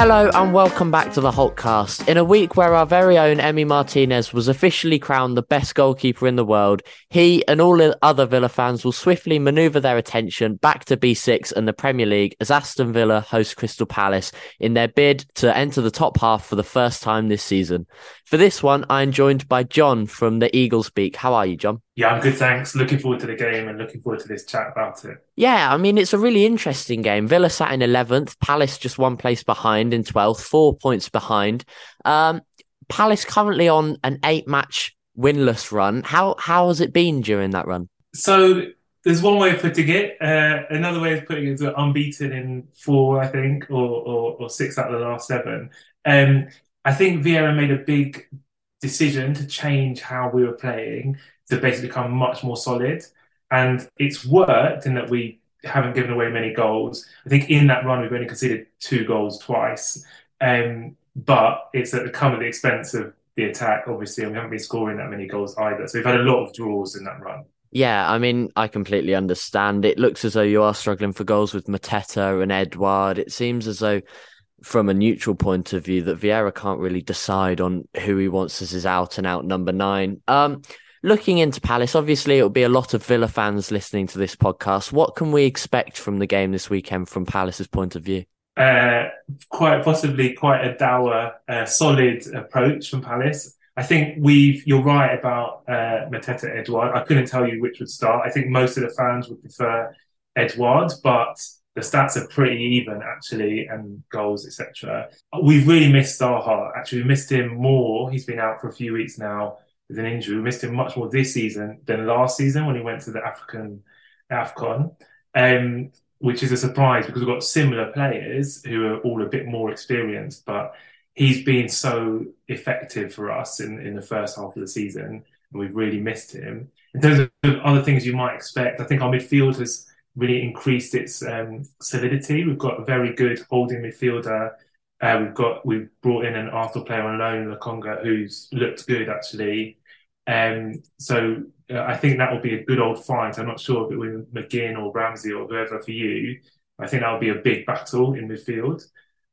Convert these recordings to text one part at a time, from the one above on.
Hello and welcome back to the Holtcast. In a week where our very own Emi Martinez was officially crowned the best goalkeeper in the world, he and all other Villa fans will swiftly manoeuvre their attention back to B6 and the Premier League as Aston Villa host Crystal Palace in their bid to enter the top half for the first time this season. For this one, I am joined by John from the Eagles Beak. How are you, John? Yeah, I'm good, thanks. Looking forward to the game and looking forward to this chat about it. Yeah, I mean, it's a really interesting game. Villa sat in 11th, Palace just one place behind in 12th, four points behind. Um, Palace currently on an eight match winless run. How, how has it been during that run? So there's one way of putting it. Uh, another way of putting it is unbeaten in four, I think, or, or, or six out of the last seven. Um, I think Vieira made a big decision to change how we were playing to basically become much more solid. And it's worked in that we haven't given away many goals. I think in that run, we've only conceded two goals twice. Um, but it's at the come at the expense of the attack, obviously, and we haven't been scoring that many goals either. So we've had a lot of draws in that run. Yeah, I mean, I completely understand. It looks as though you are struggling for goals with Mateta and Edouard. It seems as though from a neutral point of view that Vieira can't really decide on who he wants as his out and out number nine. Um, looking into Palace, obviously it'll be a lot of Villa fans listening to this podcast. What can we expect from the game this weekend from Palace's point of view? Uh, quite possibly quite a dour, uh, solid approach from Palace. I think we've. You're right about uh, Mateta Edouard. I couldn't tell you which would start. I think most of the fans would prefer Edouard, but the stats are pretty even actually, and goals, etc. We've really missed Zaha. Actually, we missed him more. He's been out for a few weeks now an injury. We missed him much more this season than last season when he went to the African AFCON, um, which is a surprise because we've got similar players who are all a bit more experienced, but he's been so effective for us in, in the first half of the season, and we've really missed him. In terms of other things you might expect, I think our midfield has really increased its um, solidity. We've got a very good holding midfielder. Uh, we've got we've brought in an Arsenal player on loan, Lokonga, who's looked good actually. Um, so uh, I think that will be a good old fight. I'm not sure if it will be McGinn or Ramsey or whoever for you. I think that will be a big battle in midfield.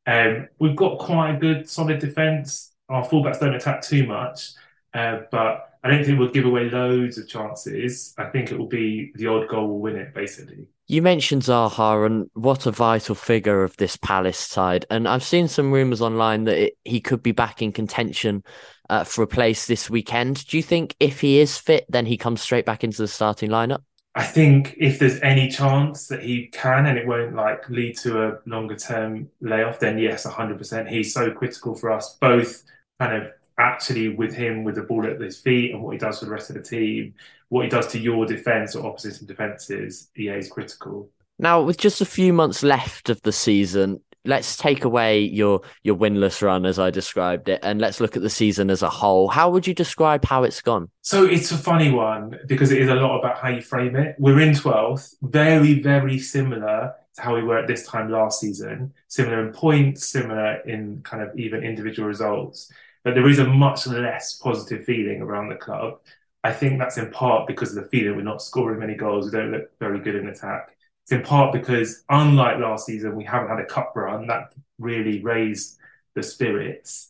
Um, we've got quite a good solid defence. Our fullbacks don't attack too much, uh, but I don't think we'll give away loads of chances. I think it will be the odd goal will win it, basically. You mentioned Zaha and what a vital figure of this Palace side. And I've seen some rumours online that it, he could be back in contention uh, for a place this weekend. Do you think if he is fit, then he comes straight back into the starting lineup? I think if there's any chance that he can and it won't like lead to a longer term layoff, then yes, 100%. He's so critical for us, both kind of actually with him with the ball at his feet and what he does for the rest of the team, what he does to your defence or opposition defences, EA is critical. Now, with just a few months left of the season, let's take away your your winless run as I described it, and let's look at the season as a whole. How would you describe how it's gone? So it's a funny one because it is a lot about how you frame it. We're in twelfth, very very similar to how we were at this time last season. Similar in points, similar in kind of even individual results but there is a much less positive feeling around the club. I think that's in part because of the feeling we're not scoring many goals, we don't look very good in attack. It's in part because, unlike last season, we haven't had a cup run that really raised the spirits.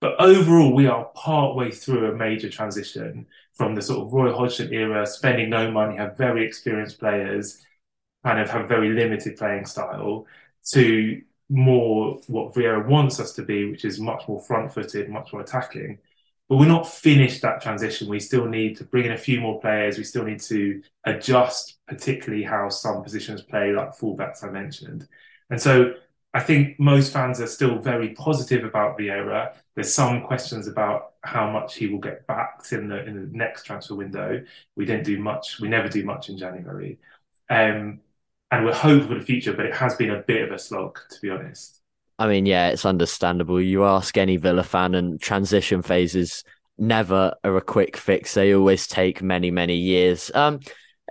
But overall, we are part way through a major transition from the sort of Roy Hodgson era, spending no money, have very experienced players, kind of have very limited playing style, to more what Vieira wants us to be, which is much more front footed, much more attacking. But we're not finished that transition. We still need to bring in a few more players. We still need to adjust, particularly how some positions play, like fullbacks I mentioned. And so I think most fans are still very positive about Vieira. There's some questions about how much he will get backed in the in the next transfer window. We didn't do much. We never do much in January, um, and we're hopeful for the future. But it has been a bit of a slog, to be honest. I mean, yeah, it's understandable. You ask any Villa fan, and transition phases never are a quick fix. They always take many, many years. Um,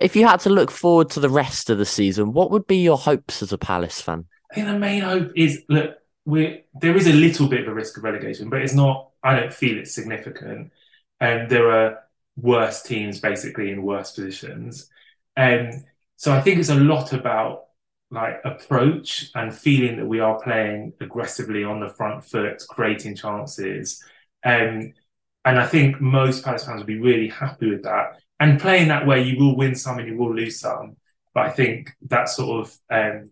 if you had to look forward to the rest of the season, what would be your hopes as a Palace fan? I think the main hope is look, we're there is a little bit of a risk of relegation, but it's not. I don't feel it's significant. And um, there are worse teams basically in worse positions, and um, so I think it's a lot about like approach and feeling that we are playing aggressively on the front foot, creating chances. Um, and I think most Palace fans will be really happy with that. And playing that way, you will win some and you will lose some. But I think that sort of um,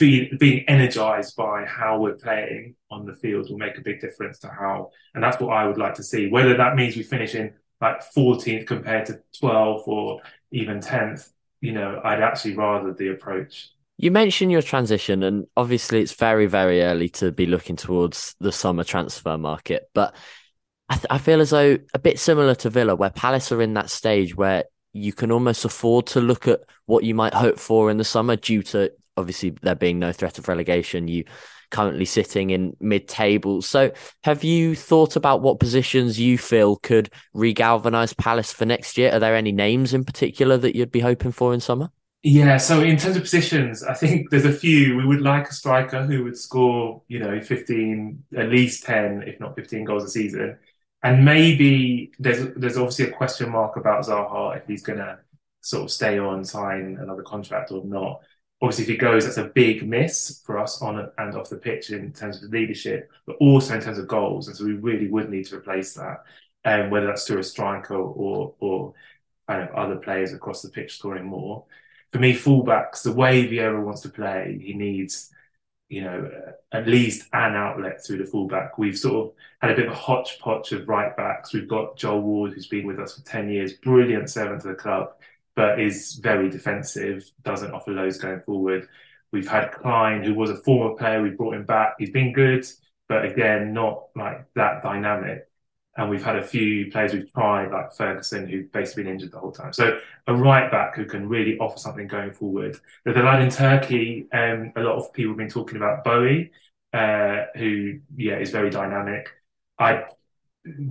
being energized by how we're playing on the field will make a big difference to how, and that's what I would like to see. Whether that means we finish in like 14th compared to 12th or even 10th, you know, I'd actually rather the approach. You mentioned your transition, and obviously it's very, very early to be looking towards the summer transfer market. But I, th- I feel as though a bit similar to Villa, where Palace are in that stage where you can almost afford to look at what you might hope for in the summer due to obviously there being no threat of relegation, you currently sitting in mid table. So have you thought about what positions you feel could regalvanize Palace for next year? Are there any names in particular that you'd be hoping for in summer? Yeah, so in terms of positions, I think there's a few. We would like a striker who would score, you know, 15, at least 10, if not 15 goals a season. And maybe there's there's obviously a question mark about Zaha if he's gonna sort of stay on, sign another contract or not obviously if he goes, that's a big miss for us on and off the pitch in terms of leadership, but also in terms of goals. And so we really would need to replace that, um, whether that's through a striker or or kind of other players across the pitch scoring more. For me, fullbacks, the way Vieira wants to play, he needs, you know, at least an outlet through the fullback. We've sort of had a bit of a hodgepodge of right backs. We've got Joel Ward, who's been with us for 10 years, brilliant servant to the club but is very defensive, doesn't offer loads going forward. We've had Klein, who was a former player, we brought him back. He's been good, but again, not like that dynamic. And we've had a few players we've tried, like Ferguson, who've basically been injured the whole time. So a right back who can really offer something going forward. But the lad in Turkey, um, a lot of people have been talking about Boey, uh, who, yeah, is very dynamic. I'd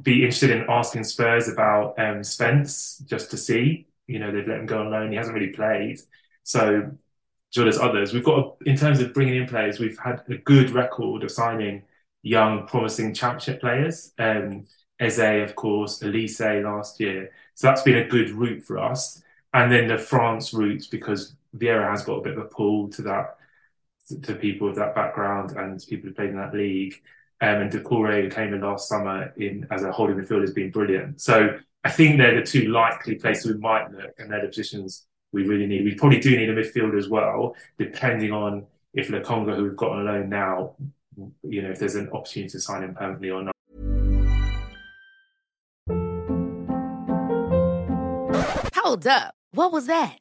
be interested in asking Spurs about um, Spence just to see you know, they've let him go on loan. He hasn't really played. So, so there's others. We've got, in terms of bringing in players, we've had a good record of signing young, promising championship players. Um, Eze, of course, Olise last year. So that's been a good route for us. And then the France route, because Vieira has got a bit of a pull to that, to people with that background and people who played in that league. Um, and Doucouré, who came in last summer in as a holding midfielder, has been brilliant. So I think they're the two likely places we might look, and they're the positions we really need. We probably do need a midfielder as well, depending on if Lokonga, who we've got on loan now, you know, if there's an opportunity to sign him permanently or not. Hold up. What was that?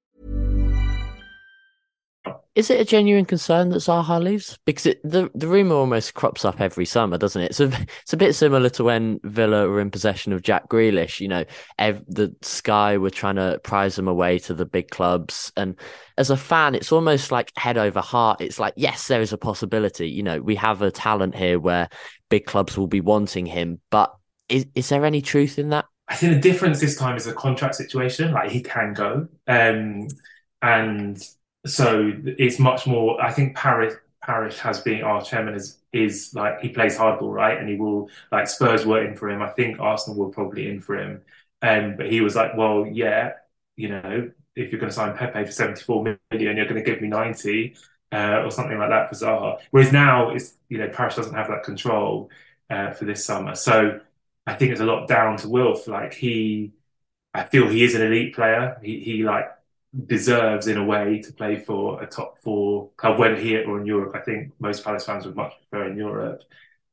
Is it a genuine concern that Zaha leaves? Because it, the the rumor almost crops up every summer, doesn't it? So it's a bit similar to when Villa were in possession of Jack Grealish. You know, ev- the Sky were trying to prize him away to the big clubs, and as a fan, it's almost like head over heart. It's like, yes, there is a possibility. You know, we have a talent here where big clubs will be wanting him, but Is is there any truth in that? I think the difference this time is a contract situation. Like he can go, um, and so it's much more. I think Paris Parish has been our chairman is is like he plays hardball, right? And he will like Spurs were in for him. I think Arsenal were probably in for him. Um, but he was like, well, yeah, you know, if you're going to sign Pepe for 74 million, you're going to give me 90 uh, or something like that for Zaha. Whereas now, it's you know, Parish doesn't have that control uh, for this summer. So I think it's a lot down to Wilf. Like he, I feel he is an elite player. He, he like deserves in a way to play for a top four club, whether here or in Europe. I think most Palace fans would much prefer in Europe.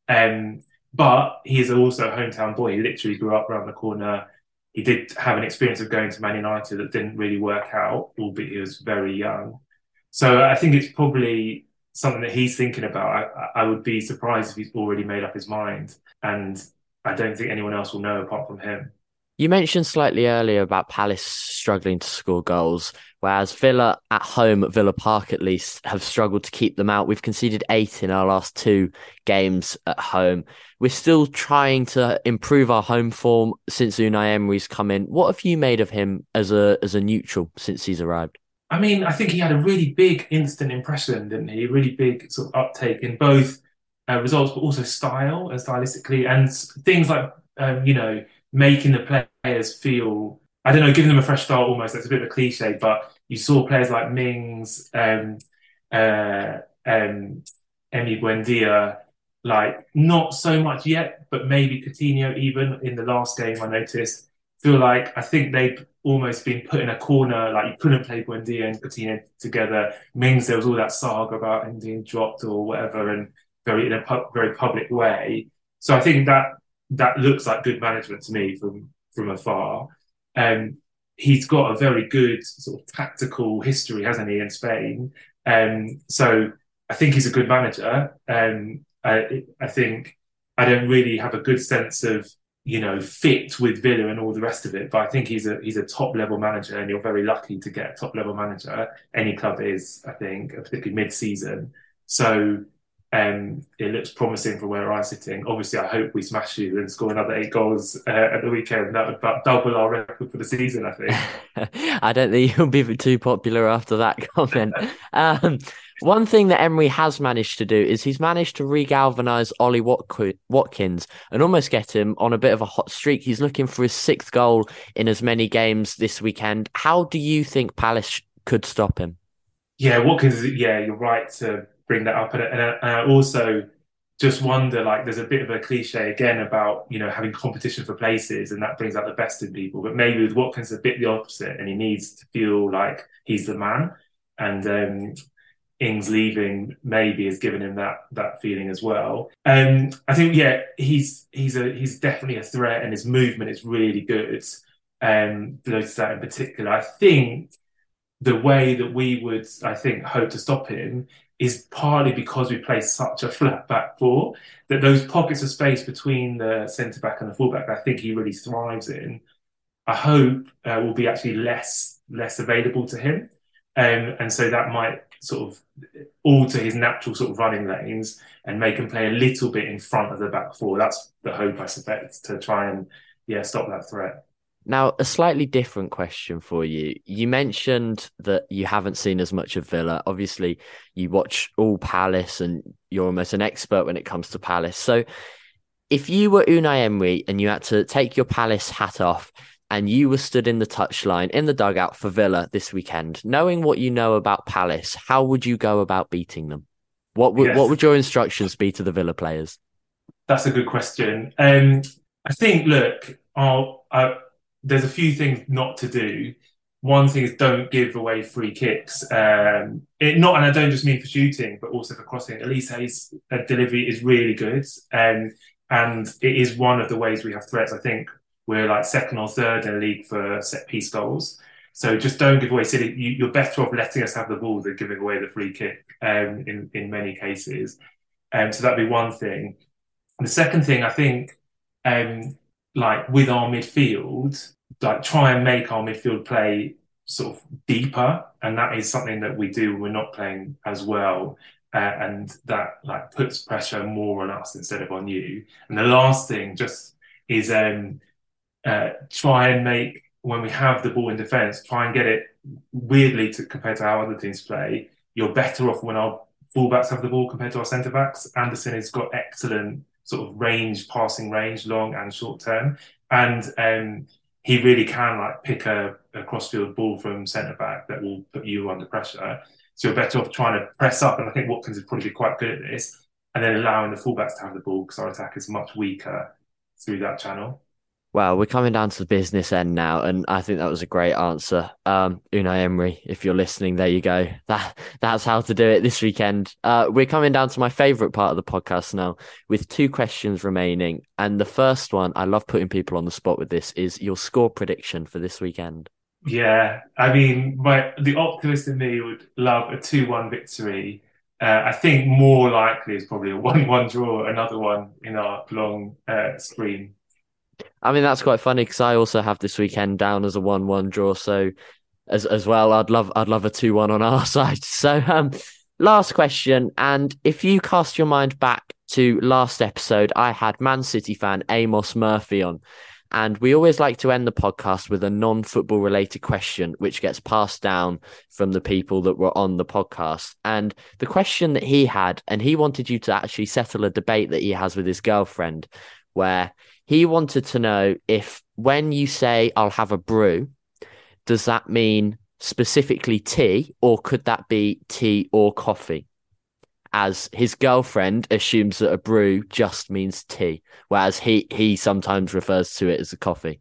Um, but he is also a hometown boy. He literally grew up around the corner. He did have an experience of going to Man United that didn't really work out, albeit he was very young. So I think it's probably something that he's thinking about. I, I would be surprised if he's already made up his mind. And I don't think anyone else will know apart from him. You mentioned slightly earlier about Palace struggling to score goals, whereas Villa at home at Villa Park at least have struggled to keep them out. We've conceded eight in our last two games at home. We're still trying to improve our home form since Unai Emery's come in. What have you made of him as a as a neutral since he's arrived? I mean, I think he had a really big instant impression, didn't he? A really big sort of uptake in both uh, results, but also style and stylistically, and things like um, you know making the players feel I don't know, giving them a fresh start almost. That's a bit of a cliche, but you saw players like Mings, um, uh, um, Emi Buendia, like not so much yet, but maybe Coutinho even in the last game I noticed feel like I think they've almost been put in a corner. Like you couldn't play Buendia and Coutinho together. Mings, there was all that saga about him being dropped or whatever, and very in a pu- very public way. So I think that that looks like good management to me from from afar. Um, he's got a very good sort of tactical history, hasn't he, in Spain? Um, so I think he's a good manager. Um, I, I think I don't really have a good sense of you know fit with Villa and all the rest of it, but I think he's a he's a top level manager, and you're very lucky to get a top level manager. Any club is, I think, particularly mid season. So um, it looks promising from where I'm sitting. Obviously, I hope we smash you and score another eight goals uh, at the weekend. That would about double our record for the season, I think. I don't think you'll be too popular after that comment. um, one thing that Emery has managed to do is he's managed to regalvanise Ollie Watkins and almost get him on a bit of a hot streak. He's looking for his sixth goal in as many games this weekend. How do you think Palace could stop him? Yeah, Watkins. Yeah, you're right to bring that up. And, and, and I also just wonder, like, there's a bit of a cliche again about you know having competition for places, and that brings out the best in people. But maybe with Watkins, a bit the opposite, and he needs to feel like he's the man. And um, Ings leaving maybe has given him that that feeling as well. Um, I think yeah, he's he's a he's definitely a threat, and his movement is really good. Um, notice that in particular. I think the way that we would, I think, hope to stop him is partly because we play such a flat back four that those pockets of space between the centre back and the fullback, I think he really thrives in. I hope uh, will be actually less less available to him, um, and so that might sort of alter his natural sort of running lanes and make him play a little bit in front of the back four. That's the hope, I suspect, to try and yeah stop that threat. Now, a slightly different question for you. You mentioned that you haven't seen as much of Villa. Obviously, you watch all Palace and you're almost an expert when it comes to Palace. So, if you were Unai Emery and you had to take your Palace hat off and you were stood in the touchline in the dugout for Villa this weekend, knowing what you know about Palace, how would you go about beating them? What would yes. what would your instructions be to the Villa players? That's a good question. Um, I think, look, I'll, I, there's a few things not to do. One thing is don't give away free kicks. Um, it not, and I don't just mean for shooting, but also for crossing. Olise's uh, delivery is really good, um, and it is one of the ways we have threats. I think we're like second or third in the league for set piece goals. So just don't give away silly. You, are better off letting us have the ball than giving away the free kick. Um, in in many cases, um, so that'd be one thing. The second thing, I think, um, like with our midfield, like try and make our midfield play sort of deeper, and that is something that we do when we're not playing as well. Uh, and that like puts pressure more on us instead of on you. And the last thing, just is um, uh, try and make when we have the ball in defence, try and get it weirdly to compared to how other teams play. You're better off when our fullbacks have the ball compared to our centre backs. Andersen has got excellent sort of range, passing range, long and short term, and um, he really can like pick a, a crossfield ball from centre back that will put you under pressure. So you're better off trying to press up, and I think Watkins is probably quite good at this, and then allowing the fullbacks to have the ball because our attack is much weaker through that channel. Well, we're coming down to the business end now, and I think that was a great answer. Um, Unai Emery, if you're listening, there you go. That that's how to do it this weekend. Uh, we're coming down to my favourite part of the podcast now, with two questions remaining. And the first one, I love putting people on the spot with this, is your score prediction for this weekend. Yeah, I mean, my the optimist in me would love a two-one victory. Uh, I think more likely is probably a one-one draw, another one in our long uh, screen. I mean, that's quite funny because I also have this weekend down as a one-one draw. So, as as well, I'd love I'd love a two-one on our side. So, um, last question, and if you cast your mind back to last episode, I had Man City fan Amos Murphy on, and we always like to end the podcast with a non-football related question, which gets passed down from the people that were on the podcast. And the question that he had, and he wanted you to actually settle a debate that he has with his girlfriend, where he wanted to know if when you say I'll have a brew, does that mean specifically tea or could that be tea or coffee? As his girlfriend assumes that a brew just means tea, whereas he he sometimes refers to it as a coffee.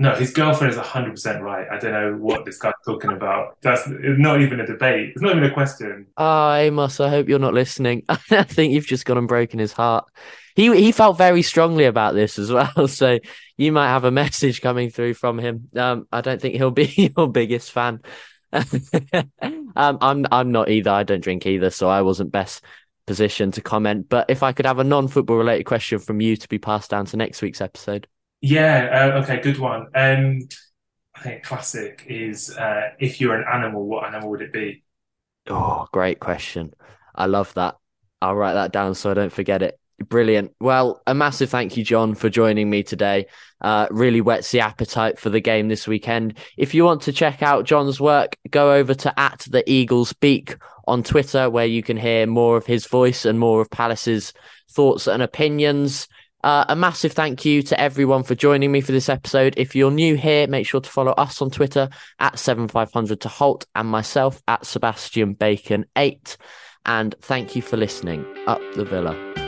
No, his girlfriend is 100% right. I don't know what this guy's talking about. That's not even a debate. It's not even a question. Oh, Amos, I hope you're not listening. I think you've just gone and broken his heart he he felt very strongly about this as well. So you might have a message coming through from him. Um, I don't think he'll be your biggest fan. um, I'm I'm not either. I don't drink either, so I wasn't best positioned to comment. But if I could have a non-football related question from you to be passed down to next week's episode. Yeah. Uh, okay. Good one. Um, I think classic is uh, if you're an animal, what animal would it be? Oh, great question. I love that. I'll write that down so I don't forget it. Brilliant. Well, a massive thank you, John, for joining me today. Uh, really whets the appetite for the game this weekend. If you want to check out John's work, go over to at the Eagles Beak on Twitter, where you can hear more of his voice and more of Palace's thoughts and opinions. Uh, a massive thank you to everyone for joining me for this episode. If you're new here, make sure to follow us on Twitter at 7500 to Holte and myself at Sebastian Bacon 8. And thank you for listening. Up the Villa.